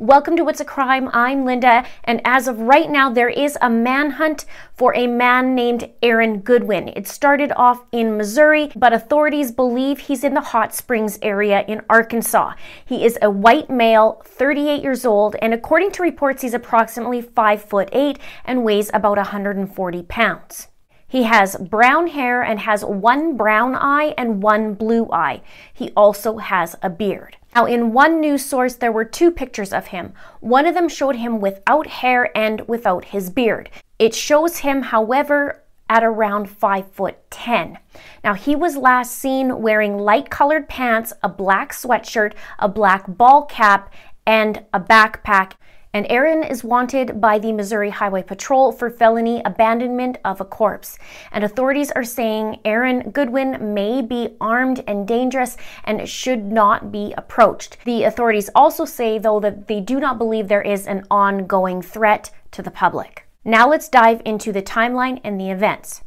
Welcome to It's a Crime. I'm Linda, and as of right now, there is a manhunt for a man named Aaron Goodwin. It started off in Missouri, but authorities believe he's in the Hot Springs area in Arkansas. He is a white male, 38 years old, and according to reports, he's approximately 5 foot 8 and weighs about 140 pounds. He has brown hair and has one brown eye and one blue eye. He also has a beard. Now, in one news source, there were two pictures of him. One of them showed him without hair and without his beard. It shows him, however, at around 5 foot 10. Now, he was last seen wearing light colored pants, a black sweatshirt, a black ball cap, and a backpack and Aaron is wanted by the Missouri Highway Patrol for felony abandonment of a corpse. And authorities are saying Aaron Goodwin may be armed and dangerous and should not be approached. The authorities also say, though, that they do not believe there is an ongoing threat to the public. Now let's dive into the timeline and the events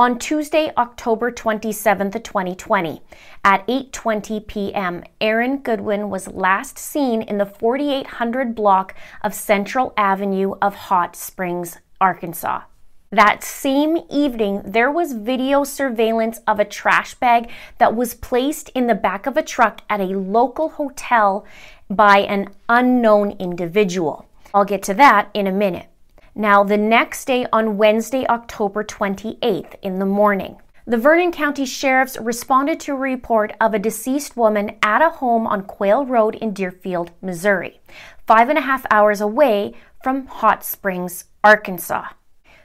on Tuesday, October 27, 2020, at 8:20 p.m. Aaron Goodwin was last seen in the 4800 block of Central Avenue of Hot Springs, Arkansas. That same evening, there was video surveillance of a trash bag that was placed in the back of a truck at a local hotel by an unknown individual. I'll get to that in a minute. Now, the next day on Wednesday, October 28th in the morning, the Vernon County Sheriffs responded to a report of a deceased woman at a home on Quail Road in Deerfield, Missouri, five and a half hours away from Hot Springs, Arkansas.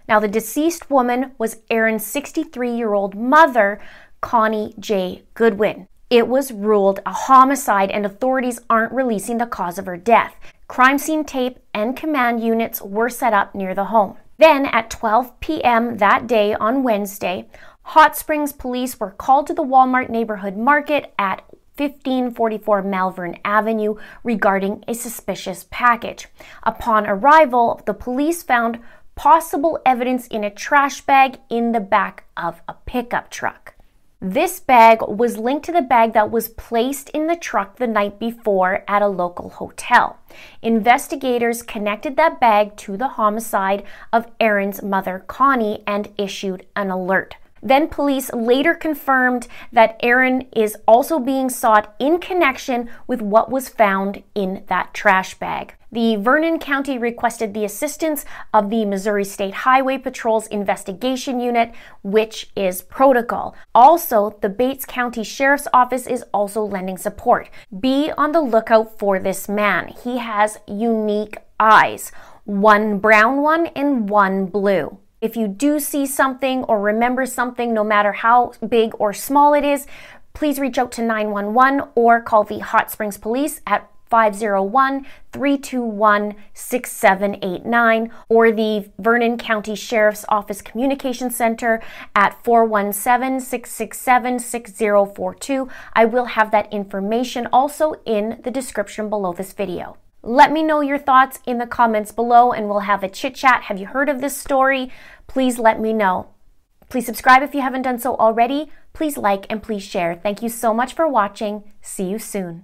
Now, the deceased woman was Aaron's 63 year old mother, Connie J. Goodwin. It was ruled a homicide, and authorities aren't releasing the cause of her death. Crime scene tape and command units were set up near the home. Then at 12 p.m. that day on Wednesday, Hot Springs police were called to the Walmart neighborhood market at 1544 Malvern Avenue regarding a suspicious package. Upon arrival, the police found possible evidence in a trash bag in the back of a pickup truck. This bag was linked to the bag that was placed in the truck the night before at a local hotel. Investigators connected that bag to the homicide of Aaron's mother, Connie, and issued an alert. Then police later confirmed that Aaron is also being sought in connection with what was found in that trash bag. The Vernon County requested the assistance of the Missouri State Highway Patrol's investigation unit, which is protocol. Also, the Bates County Sheriff's Office is also lending support. Be on the lookout for this man. He has unique eyes, one brown one and one blue. If you do see something or remember something, no matter how big or small it is, please reach out to 911 or call the Hot Springs Police at 501 321 6789 or the Vernon County Sheriff's Office Communication Center at 417 667 6042. I will have that information also in the description below this video. Let me know your thoughts in the comments below and we'll have a chit chat. Have you heard of this story? Please let me know. Please subscribe if you haven't done so already. Please like and please share. Thank you so much for watching. See you soon.